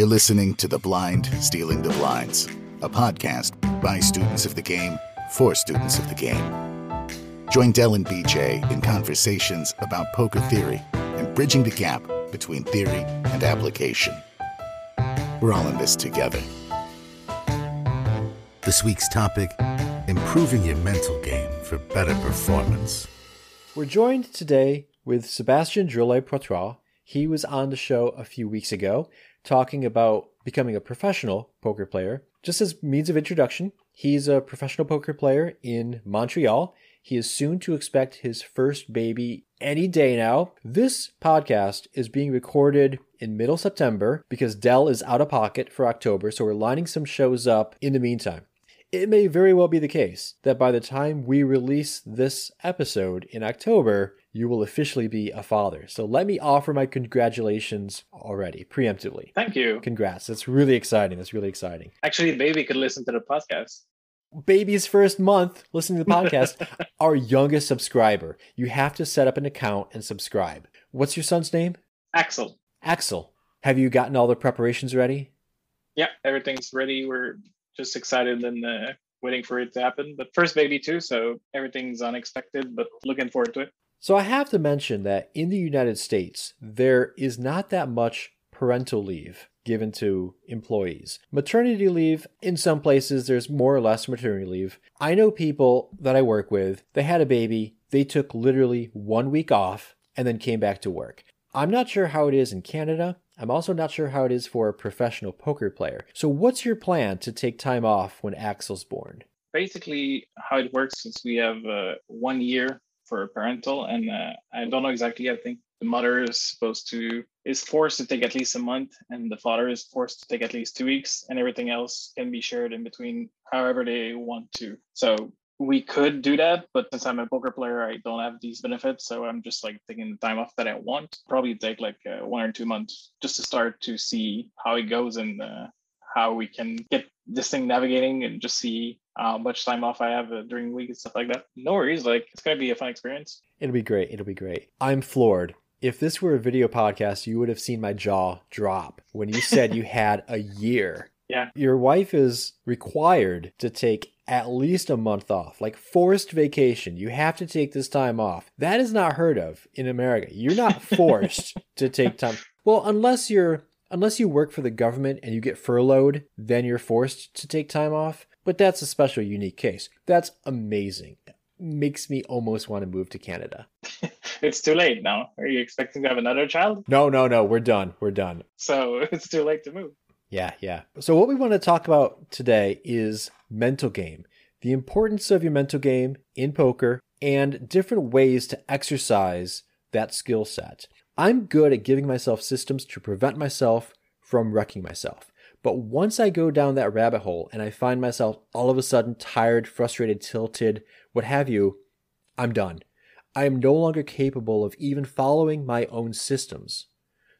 You're listening to The Blind Stealing the Blinds, a podcast by students of the game for students of the game. Join Dell and BJ in conversations about poker theory and bridging the gap between theory and application. We're all in this together. This week's topic improving your mental game for better performance. We're joined today with Sebastian Drolet Poitras. He was on the show a few weeks ago talking about becoming a professional poker player. Just as means of introduction, he's a professional poker player in Montreal. He is soon to expect his first baby any day now. This podcast is being recorded in middle September because Dell is out of pocket for October, so we're lining some shows up in the meantime. It may very well be the case that by the time we release this episode in October, you will officially be a father. So let me offer my congratulations already, preemptively. Thank you. Congrats. That's really exciting. That's really exciting. Actually, baby could listen to the podcast. Baby's first month listening to the podcast, our youngest subscriber. You have to set up an account and subscribe. What's your son's name? Axel. Axel. Have you gotten all the preparations ready? Yeah, everything's ready. We're just excited and uh, waiting for it to happen. But first baby too, so everything's unexpected, but looking forward to it. So I have to mention that in the United States, there is not that much parental leave given to employees. Maternity leave, in some places, there's more or less maternity leave. I know people that I work with, they had a baby, they took literally one week off and then came back to work. I'm not sure how it is in Canada. I'm also not sure how it is for a professional poker player. So, what's your plan to take time off when Axel's born? Basically, how it works is we have uh, one year for parental, and uh, I don't know exactly. I think the mother is supposed to is forced to take at least a month, and the father is forced to take at least two weeks, and everything else can be shared in between however they want to. So we could do that, but since I'm a poker player, I don't have these benefits. So I'm just like taking the time off that I want. Probably take like uh, one or two months just to start to see how it goes and uh, how we can get this thing navigating and just see how much time off I have uh, during the week and stuff like that. No worries. Like it's going to be a fun experience. It'll be great. It'll be great. I'm floored. If this were a video podcast, you would have seen my jaw drop when you said you had a year. Yeah. Your wife is required to take at least a month off, like forced vacation. You have to take this time off. That is not heard of in America. You're not forced to take time. Well, unless you're unless you work for the government and you get furloughed, then you're forced to take time off. But that's a special, unique case. That's amazing. Makes me almost want to move to Canada. it's too late now. Are you expecting to have another child? No, no, no. We're done. We're done. So it's too late to move. Yeah, yeah. So, what we want to talk about today is mental game, the importance of your mental game in poker, and different ways to exercise that skill set. I'm good at giving myself systems to prevent myself from wrecking myself. But once I go down that rabbit hole and I find myself all of a sudden tired, frustrated, tilted, what have you, I'm done. I am no longer capable of even following my own systems.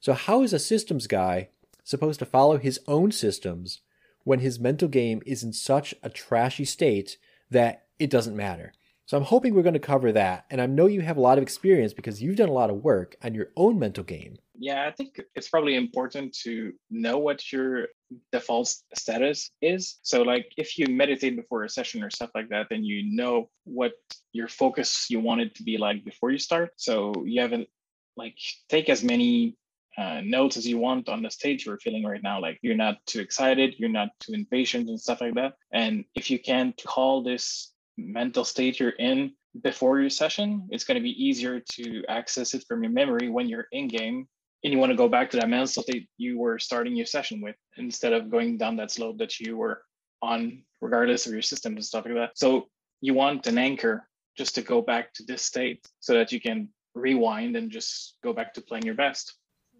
So, how is a systems guy supposed to follow his own systems when his mental game is in such a trashy state that it doesn't matter? So I'm hoping we're going to cover that. And I know you have a lot of experience because you've done a lot of work on your own mental game. Yeah, I think it's probably important to know what your default status is. So, like, if you meditate before a session or stuff like that, then you know what your focus you want it to be like before you start. So, you haven't like take as many uh, notes as you want on the stage you're feeling right now. Like, you're not too excited, you're not too impatient, and stuff like that. And if you can call this mental state you're in before your session, it's going to be easier to access it from your memory when you're in game and you want to go back to that mental state you were starting your session with instead of going down that slope that you were on, regardless of your systems and stuff like that. So you want an anchor just to go back to this state so that you can rewind and just go back to playing your best.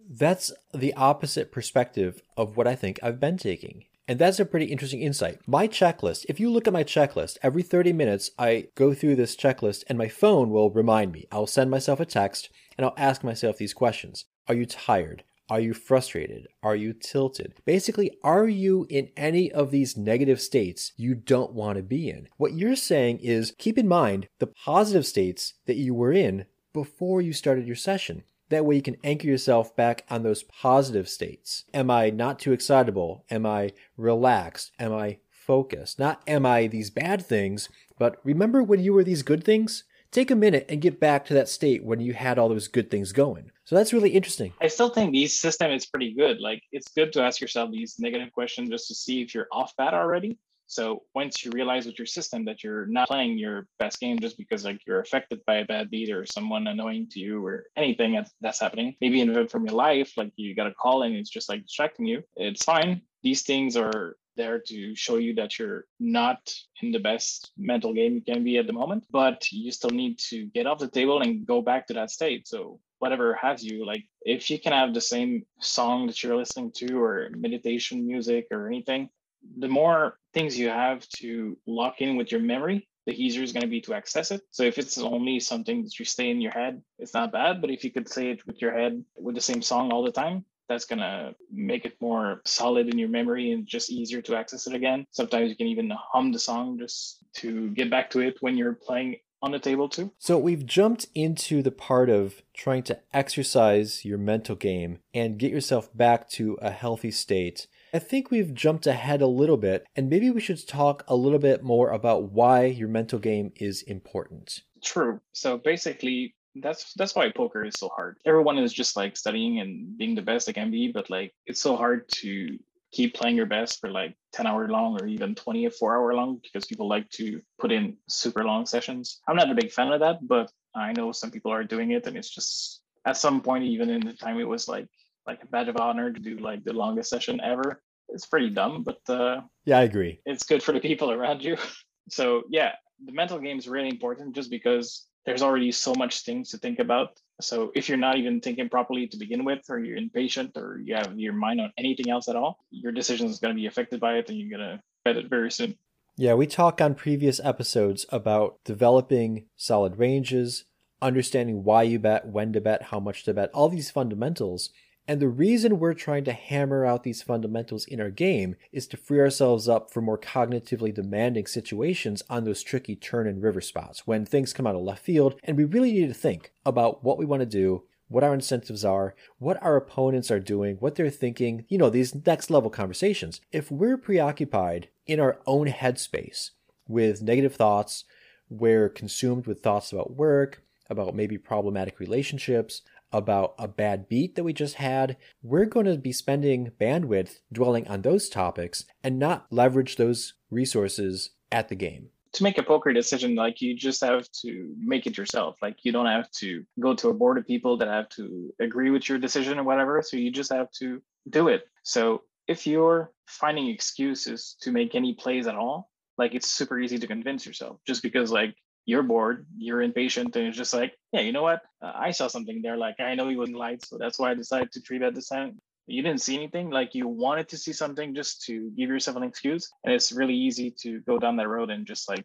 That's the opposite perspective of what I think I've been taking. And that's a pretty interesting insight. My checklist, if you look at my checklist, every 30 minutes I go through this checklist and my phone will remind me. I'll send myself a text and I'll ask myself these questions Are you tired? Are you frustrated? Are you tilted? Basically, are you in any of these negative states you don't want to be in? What you're saying is keep in mind the positive states that you were in before you started your session. That way you can anchor yourself back on those positive states. Am I not too excitable? Am I relaxed? Am I focused? Not am I these bad things, but remember when you were these good things? Take a minute and get back to that state when you had all those good things going. So that's really interesting. I still think the system is pretty good. Like it's good to ask yourself these negative questions just to see if you're off bad already. So once you realize with your system that you're not playing your best game just because like you're affected by a bad beat or someone annoying to you or anything that's happening, maybe an event from your life, like you got a call and it's just like distracting you, it's fine. These things are there to show you that you're not in the best mental game you can be at the moment, but you still need to get off the table and go back to that state. So whatever has you, like if you can have the same song that you're listening to or meditation music or anything, the more things you have to lock in with your memory, the easier it's going to be to access it. So if it's only something that you stay in your head, it's not bad. But if you could say it with your head with the same song all the time, that's going to make it more solid in your memory and just easier to access it again. Sometimes you can even hum the song just to get back to it when you're playing on the table too. So we've jumped into the part of trying to exercise your mental game and get yourself back to a healthy state. I think we've jumped ahead a little bit, and maybe we should talk a little bit more about why your mental game is important. True. So basically, that's that's why poker is so hard. Everyone is just like studying and being the best they can be, but like it's so hard to keep playing your best for like 10 hour long or even 24 hour long because people like to put in super long sessions. I'm not a big fan of that, but I know some people are doing it and it's just at some point even in the time it was like like a badge of honor to do like the longest session ever. It's pretty dumb, but uh, yeah, I agree. It's good for the people around you. so yeah, the mental game is really important just because there's already so much things to think about. So if you're not even thinking properly to begin with, or you're impatient, or you have your mind on anything else at all, your decision is going to be affected by it, and you're going to bet it very soon. Yeah, we talk on previous episodes about developing solid ranges, understanding why you bet, when to bet, how much to bet, all these fundamentals. And the reason we're trying to hammer out these fundamentals in our game is to free ourselves up for more cognitively demanding situations on those tricky turn and river spots when things come out of left field and we really need to think about what we want to do, what our incentives are, what our opponents are doing, what they're thinking, you know, these next level conversations. If we're preoccupied in our own headspace with negative thoughts, we're consumed with thoughts about work, about maybe problematic relationships, about a bad beat that we just had, we're going to be spending bandwidth dwelling on those topics and not leverage those resources at the game. To make a poker decision, like you just have to make it yourself. Like you don't have to go to a board of people that have to agree with your decision or whatever. So you just have to do it. So if you're finding excuses to make any plays at all, like it's super easy to convince yourself just because like you're bored, you're impatient, and it's just like, yeah, you know what? Uh, I saw something there. Like I know he wasn't light, so that's why I decided to three bet this time. You didn't see anything, like you wanted to see something just to give yourself an excuse, and it's really easy to go down that road and just like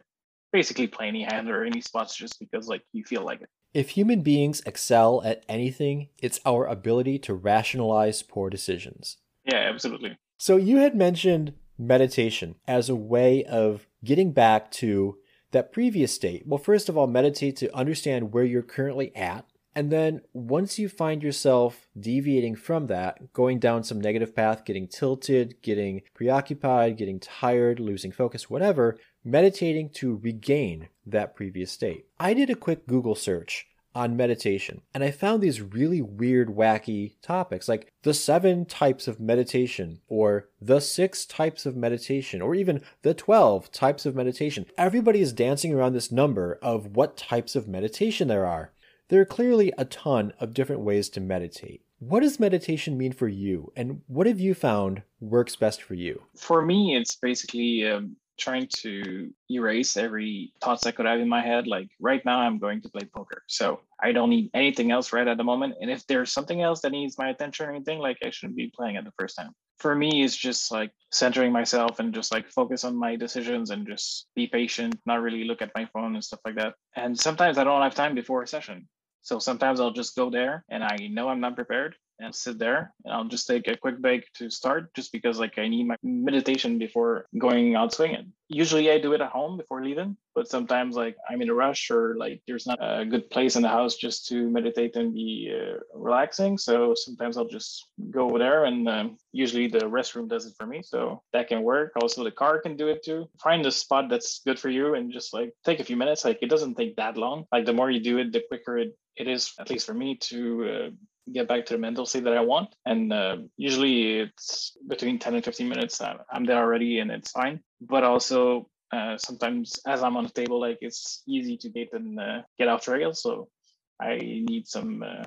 basically play any hand or any spots just because like you feel like it. If human beings excel at anything, it's our ability to rationalize poor decisions. Yeah, absolutely. So you had mentioned meditation as a way of getting back to that previous state? Well, first of all, meditate to understand where you're currently at. And then once you find yourself deviating from that, going down some negative path, getting tilted, getting preoccupied, getting tired, losing focus, whatever, meditating to regain that previous state. I did a quick Google search on meditation. And I found these really weird, wacky topics like the seven types of meditation, or the six types of meditation, or even the 12 types of meditation. Everybody is dancing around this number of what types of meditation there are. There are clearly a ton of different ways to meditate. What does meditation mean for you, and what have you found works best for you? For me, it's basically um, trying to erase every thoughts I could have in my head. Like right now, I'm going to play poker, so I don't need anything else right at the moment. And if there's something else that needs my attention or anything, like I shouldn't be playing it the first time. For me, it's just like centering myself and just like focus on my decisions and just be patient, not really look at my phone and stuff like that. And sometimes I don't have time before a session. So sometimes I'll just go there and I know I'm not prepared and sit there and I'll just take a quick break to start just because like I need my meditation before going out swinging. Usually I do it at home before leaving, but sometimes like I'm in a rush or like there's not a good place in the house just to meditate and be uh, relaxing. So sometimes I'll just go over there and um, usually the restroom does it for me. So that can work. Also the car can do it too. Find a spot that's good for you and just like take a few minutes. Like it doesn't take that long. Like the more you do it, the quicker it, it is, at least for me to uh, get back to the mental state that I want. And uh, usually it's between 10 and 15 minutes. I'm there already and it's fine. But also uh, sometimes as I'm on the table, like it's easy to get and uh, get off trail. So I need some uh,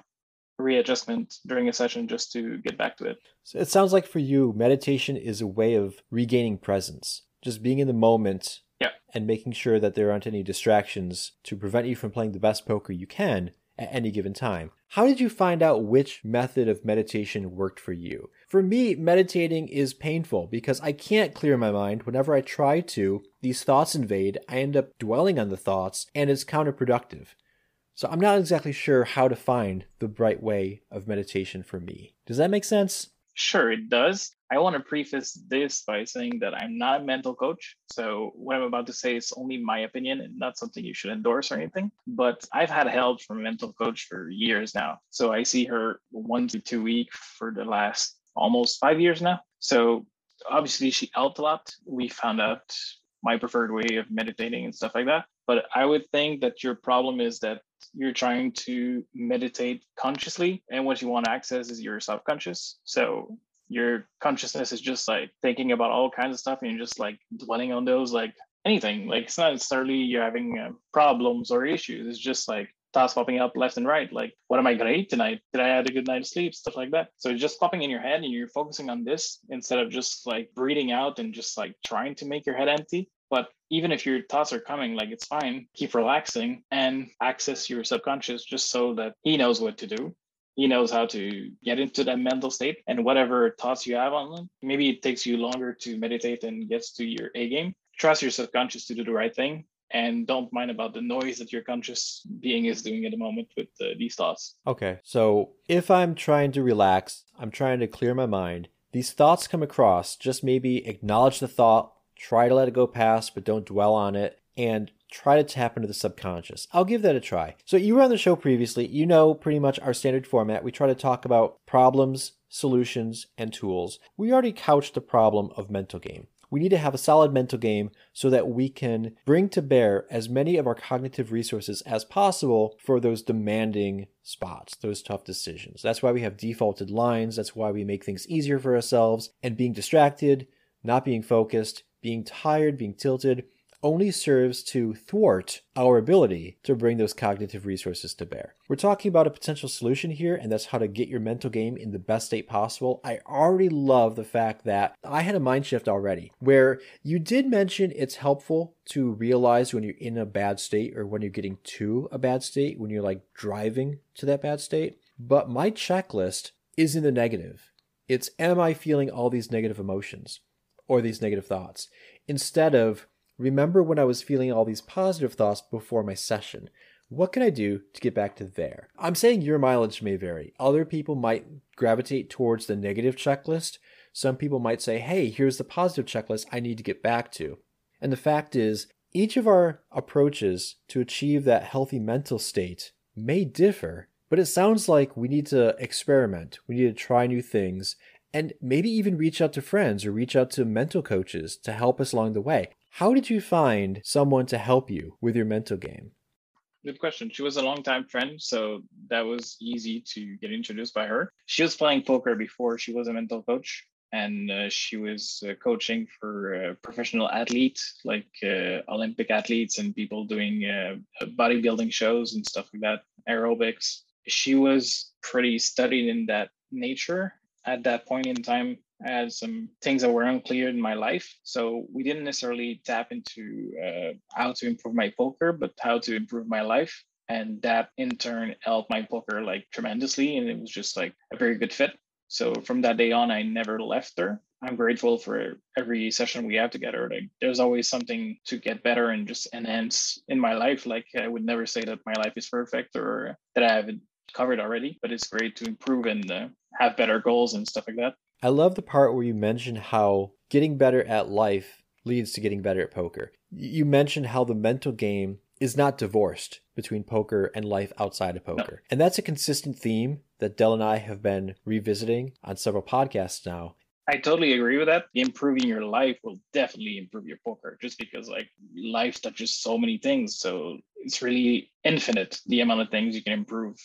readjustment during a session just to get back to it. So it sounds like for you, meditation is a way of regaining presence, just being in the moment. Yeah. And making sure that there aren't any distractions to prevent you from playing the best poker you can at any given time. How did you find out which method of meditation worked for you? For me, meditating is painful because I can't clear my mind. Whenever I try to, these thoughts invade, I end up dwelling on the thoughts, and it's counterproductive. So I'm not exactly sure how to find the right way of meditation for me. Does that make sense? Sure, it does. I want to preface this by saying that I'm not a mental coach. So, what I'm about to say is only my opinion and not something you should endorse or anything. But I've had help from a mental coach for years now. So, I see her one to two week for the last almost five years now. So, obviously, she helped a lot. We found out my preferred way of meditating and stuff like that. But I would think that your problem is that you're trying to meditate consciously, and what you want to access is your subconscious. So your consciousness is just like thinking about all kinds of stuff, and you're just like dwelling on those, like anything. Like it's not necessarily you're having uh, problems or issues. It's just like thoughts popping up left and right. Like, what am I gonna eat tonight? Did I have a good night of sleep? Stuff like that. So it's just popping in your head, and you're focusing on this instead of just like breathing out and just like trying to make your head empty. Even if your thoughts are coming, like it's fine, keep relaxing and access your subconscious just so that he knows what to do. He knows how to get into that mental state and whatever thoughts you have on them. Maybe it takes you longer to meditate and gets to your A game. Trust your subconscious to do the right thing and don't mind about the noise that your conscious being is doing at the moment with uh, these thoughts. Okay. So if I'm trying to relax, I'm trying to clear my mind, these thoughts come across, just maybe acknowledge the thought, Try to let it go past, but don't dwell on it. And try to tap into the subconscious. I'll give that a try. So, you were on the show previously. You know pretty much our standard format. We try to talk about problems, solutions, and tools. We already couched the problem of mental game. We need to have a solid mental game so that we can bring to bear as many of our cognitive resources as possible for those demanding spots, those tough decisions. That's why we have defaulted lines. That's why we make things easier for ourselves. And being distracted, not being focused, being tired, being tilted, only serves to thwart our ability to bring those cognitive resources to bear. We're talking about a potential solution here, and that's how to get your mental game in the best state possible. I already love the fact that I had a mind shift already, where you did mention it's helpful to realize when you're in a bad state or when you're getting to a bad state, when you're like driving to that bad state. But my checklist is in the negative. It's, am I feeling all these negative emotions? Or these negative thoughts, instead of remember when I was feeling all these positive thoughts before my session. What can I do to get back to there? I'm saying your mileage may vary. Other people might gravitate towards the negative checklist. Some people might say, hey, here's the positive checklist I need to get back to. And the fact is, each of our approaches to achieve that healthy mental state may differ, but it sounds like we need to experiment. We need to try new things and maybe even reach out to friends or reach out to mental coaches to help us along the way. How did you find someone to help you with your mental game? Good question. She was a longtime friend, so that was easy to get introduced by her. She was playing poker before she was a mental coach, and uh, she was uh, coaching for uh, professional athletes, like Olympic athletes and people doing uh, bodybuilding shows and stuff like that, aerobics. She was pretty studied in that nature at that point in time I had some things that were unclear in my life. So we didn't necessarily tap into uh, how to improve my poker, but how to improve my life. And that in turn helped my poker like tremendously. And it was just like a very good fit. So from that day on, I never left her. I'm grateful for every session we have together. Like there's always something to get better and just enhance in my life. Like I would never say that my life is perfect or that I have covered already, but it's great to improve and uh, have better goals and stuff like that. I love the part where you mention how getting better at life leads to getting better at poker. You mentioned how the mental game is not divorced between poker and life outside of poker. No. And that's a consistent theme that Dell and I have been revisiting on several podcasts now. I totally agree with that. Improving your life will definitely improve your poker just because like life touches so many things. So it's really infinite the amount of things you can improve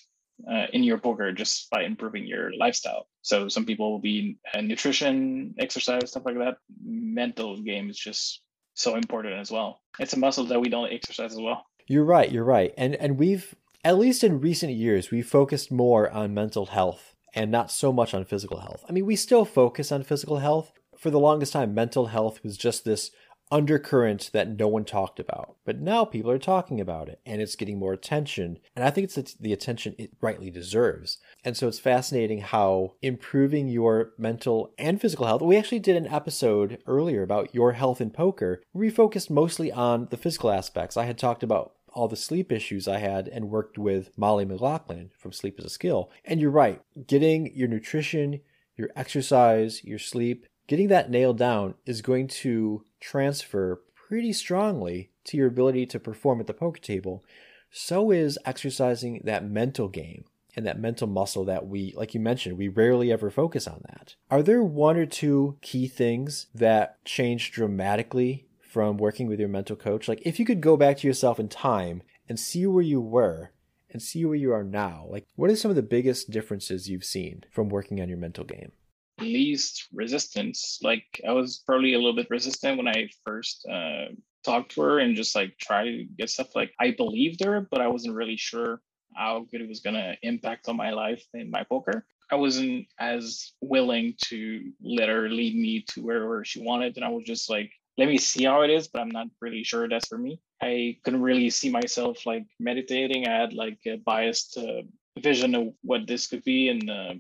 uh, in your poker just by improving your lifestyle. So some people will be uh, nutrition, exercise, stuff like that. Mental game is just so important as well. It's a muscle that we don't exercise as well. You're right. You're right. And and we've at least in recent years we've focused more on mental health and not so much on physical health. I mean, we still focus on physical health. For the longest time, mental health was just this undercurrent that no one talked about. But now people are talking about it and it's getting more attention. And I think it's the attention it rightly deserves. And so it's fascinating how improving your mental and physical health. We actually did an episode earlier about your health in poker. We focused mostly on the physical aspects. I had talked about all the sleep issues I had and worked with Mollie McGlocklin from Sleep Is a Skill. And you're right, getting your nutrition, your exercise, your sleep, getting that nailed down is going to transfer pretty strongly to your ability to perform at the poker table. So is exercising that mental game and that mental muscle that we, like you mentioned, we rarely ever focus on that. Are there one or two key things that change dramatically from working with your mental coach? Like, if you could go back to yourself in time and see where you were and see where you are now, like, what are some of the biggest differences you've seen from working on your mental game? Least resistance. Like, I was probably a little bit resistant when I first uh, talked to her and just like try to get stuff. Like, I believed her, but I wasn't really sure how good it was to impact on my life in my poker. I wasn't as willing to let her lead me to wherever she wanted. And I was just like, let me see how it is, but I'm not really sure that's for me. I couldn't really see myself like meditating. I had like a biased uh, vision of what this could be, and uh,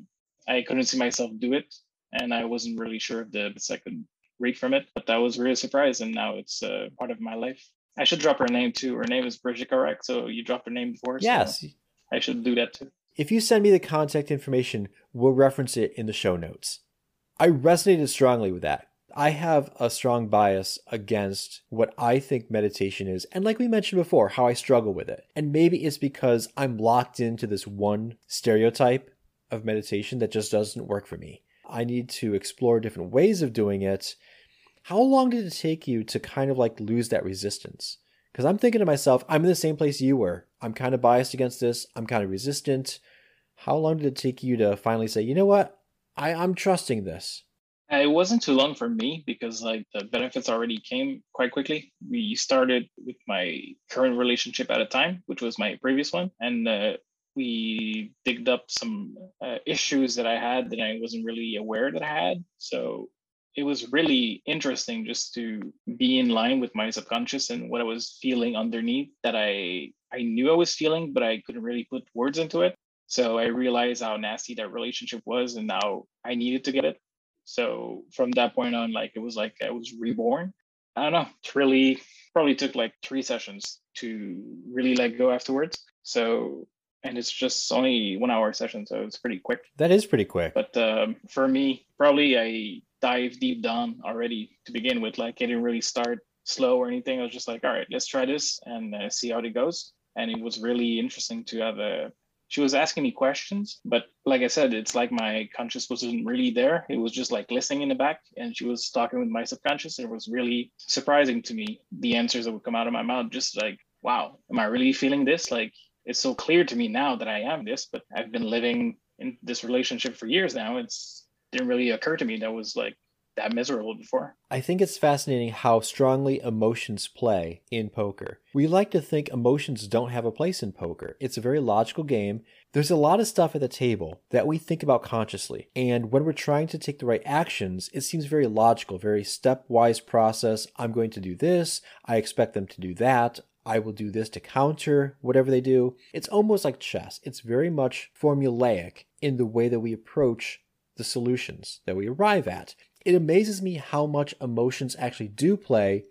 I couldn't see myself do it. And I wasn't really sure of the bits I could read from it, but that was really a surprise. And now it's uh, part of my life. I should drop her name too. Her name is Brigitte Korak. So you dropped her name before. Yes. So I should do that too. If you send me the contact information, we'll reference it in the show notes. I resonated strongly with that I have a strong bias against what I think meditation is. And like we mentioned before, how I struggle with it. And maybe it's because I'm locked into this one stereotype of meditation that just doesn't work for me. I need to explore different ways of doing it. How long did it take you to kind of like lose that resistance? Because I'm thinking to myself, I'm in the same place you were. I'm kind of biased against this. I'm kind of resistant. How long did it take you to finally say, you know what? I, I'm trusting this? Uh, it wasn't too long for me because like the benefits already came quite quickly. We started with my current relationship at a time, which was my previous one, and uh, we digged up some uh, issues that I had that I wasn't really aware that I had. So it was really interesting just to be in line with my subconscious and what I was feeling underneath that I I knew I was feeling, but I couldn't really put words into it. So I realized how nasty that relationship was, and now I needed to get it so from that point on, like it was like I was reborn. I don't know. It really probably took like three sessions to really let go afterwards. So and it's just only one hour session, so it's pretty quick. That is pretty quick. But um, for me, probably I dive deep down already to begin with. Like I didn't really start slow or anything. I was just like, all right, let's try this and uh, see how it goes. And it was really interesting to have a she was asking me questions, but like I said, it's like my conscious wasn't really there. It was just like listening in the back, and she was talking with my subconscious. It was really surprising to me the answers that would come out of my mouth. Just like, wow, am I really feeling this? Like, it's so clear to me now that I am this, but I've been living in this relationship for years now. It's didn't really occur to me that was like that miserable before. I think it's fascinating how strongly emotions play in poker. We like to think emotions don't have a place in poker. It's a very logical game. There's a lot of stuff at the table that we think about consciously. And when we're trying to take the right actions, it seems very logical, very stepwise process. I'm going to do this. I expect them to do that. I will do this to counter whatever they do. It's almost like chess. It's very much formulaic in the way that we approach the solutions that we arrive at it amazes me how much emotions actually do play,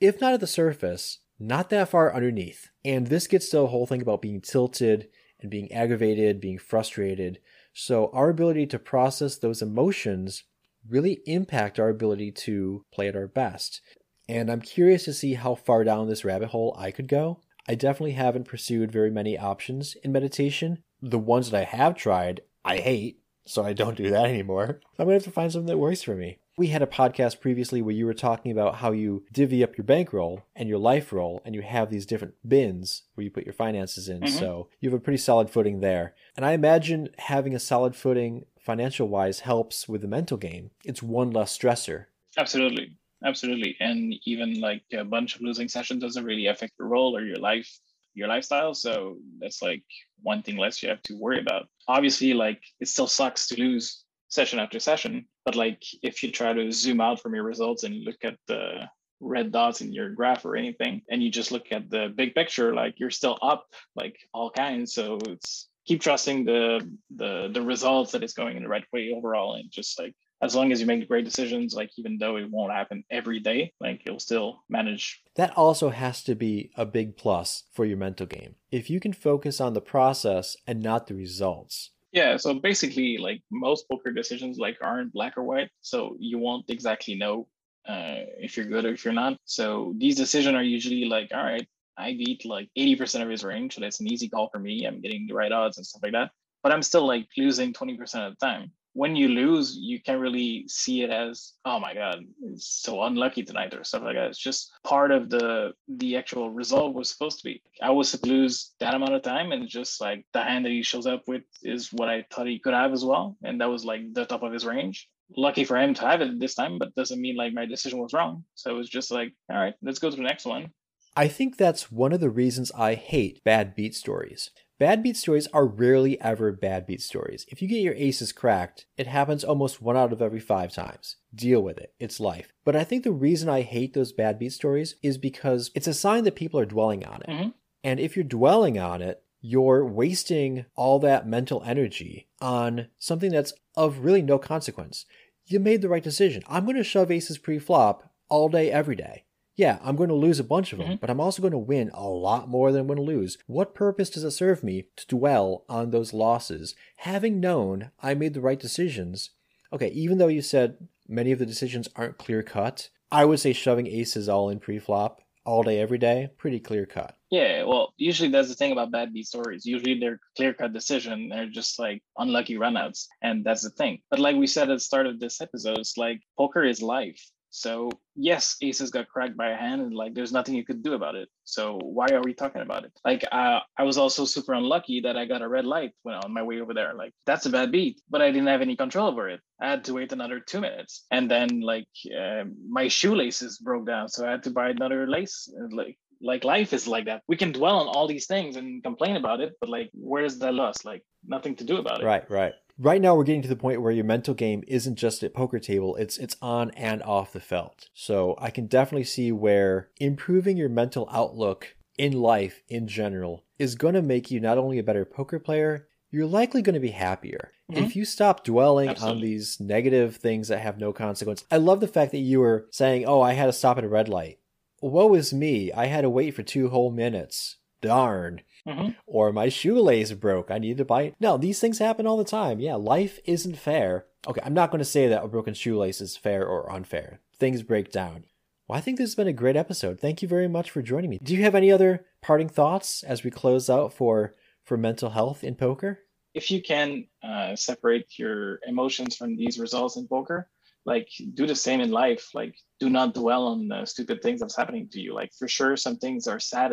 if not at the surface, not that far underneath. And this gets to the whole thing about being tilted and being aggravated, being frustrated. So our ability to process those emotions really impact our ability to play at our best. And I'm curious to see how far down this rabbit hole I could go. I definitely haven't pursued very many options in meditation. The ones that I have tried, I hate, so I don't do that anymore. I'm gonna have to find something that works for me. We had a podcast previously where you were talking about how you divvy up your bankroll and your life roll, and you have these different bins where you put your finances in. Mm-hmm. So you have a pretty solid footing there. And I imagine having a solid footing financial wise helps with the mental game. It's one less stressor. Absolutely. Absolutely. And even like a bunch of losing sessions doesn't really affect your role or your life, your lifestyle. So that's like one thing less you have to worry about. Obviously, like it still sucks to lose session after session. But like if you try to zoom out from your results and look at the red dots in your graph or anything, and you just look at the big picture, like you're still up, like all kinds. So it's keep trusting the the the results that it's going in the right way overall, and just like as long as you make great decisions, like even though it won't happen every day, like you'll still manage. That also has to be a big plus for your mental game. If you can focus on the process and not the results, yeah, so basically, like most poker decisions, like aren't black or white, so you won't exactly know uh, if you're good or if you're not. So these decisions are usually like, all right, I beat like 80% of his range, so that's an easy call for me. I'm getting the right odds and stuff like that. But I'm still like losing 20% of the time when you lose, you can't really see it as, oh my God, it's so unlucky tonight or stuff like that. It's just part of the the actual result was supposed to be. I was to lose that amount of time and just like the hand that he shows up with is what I thought he could have as well. And that was like the top of his range. Lucky for him to have it this time, but doesn't mean like my decision was wrong. So it was just like, all right, let's go to the next one. I think that's one of the reasons I hate bad beat stories. Bad beat stories are rarely ever bad beat stories. If you get your aces cracked, it happens almost one out of every five times. Deal with it. It's life. But I think the reason I hate those bad beat stories is because it's a sign that people are dwelling on it. Mm-hmm. And if you're dwelling on it, you're wasting all that mental energy on something that's of really no consequence. You made the right decision. I'm going to shove aces pre flop all day, every day yeah, I'm going to lose a bunch of them, mm-hmm. but I'm also going to win a lot more than I'm going to lose. What purpose does it serve me to dwell on those losses, having known I made the right decisions? Okay, even though you said many of the decisions aren't clear cut, I would say shoving aces all in pre-flop all day, every day, pretty clear cut. Yeah, well, usually that's the thing about bad beat stories. Usually they're clear cut decision. They're just like unlucky runouts. And that's the thing. But like we said at the start of this episode, it's like poker is life. So yes, aces got cracked by a hand, and like there's nothing you could do about it. So why are we talking about it? Like uh, I was also super unlucky that I got a red light when on my way over there. Like that's a bad beat, but I didn't have any control over it. I had to wait another two minutes, and then like uh, my shoelaces broke down, so I had to buy another lace. Like like life is like that. We can dwell on all these things and complain about it, but like where's the loss? Like nothing to do about it. Right, right right now we're getting to the point where your mental game isn't just at poker table it's it's on and off the felt so i can definitely see where improving your mental outlook in life in general is going to make you not only a better poker player you're likely going to be happier mm-hmm. if you stop dwelling Absolutely. on these negative things that have no consequence i love the fact that you were saying oh i had to stop at a red light woe is me i had to wait for two whole minutes darn Mm-hmm. Or my shoelace broke. I need to buy. No, these things happen all the time. Yeah, life isn't fair. Okay, I'm not going to say that a broken shoelace is fair or unfair. Things break down. Well, I think this has been a great episode. Thank you very much for joining me. Do you have any other parting thoughts as we close out for for mental health in poker? If you can uh, separate your emotions from these results in poker, like do the same in life. Like do not dwell on the stupid things that's happening to you. Like for sure some things are sad.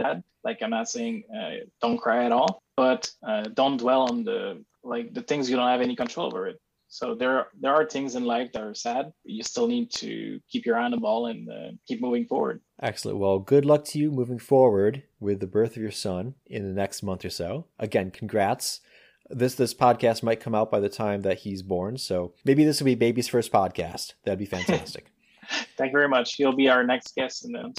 Like i'm not saying uh, don't cry at all but uh, don't dwell on the like the things you don't have any control over it. So there there are things in life that are sad you still need to keep your eye on the ball and uh, keep moving forward. Excellent. Well good luck to you moving forward with the birth of your son in the next month or so. Again congrats this this podcast might come out by the time that he's born, so maybe this will be baby's first podcast. That'd be fantastic. Thank you very much. He'll be our next guest in the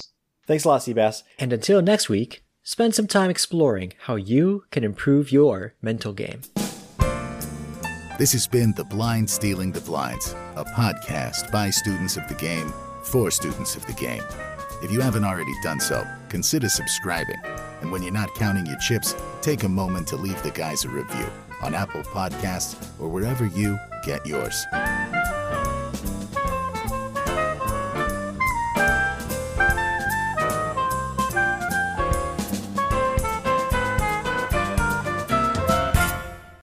Thanks a lot, Seabass. And until next week, spend some time exploring how you can improve your mental game. This has been The Blind Stealing the Blinds, a podcast by students of the game for students of the game. If you haven't already done so, consider subscribing. And when you're not counting your chips, take a moment to leave the guys a review. on Apple Podcasts or wherever you get yours.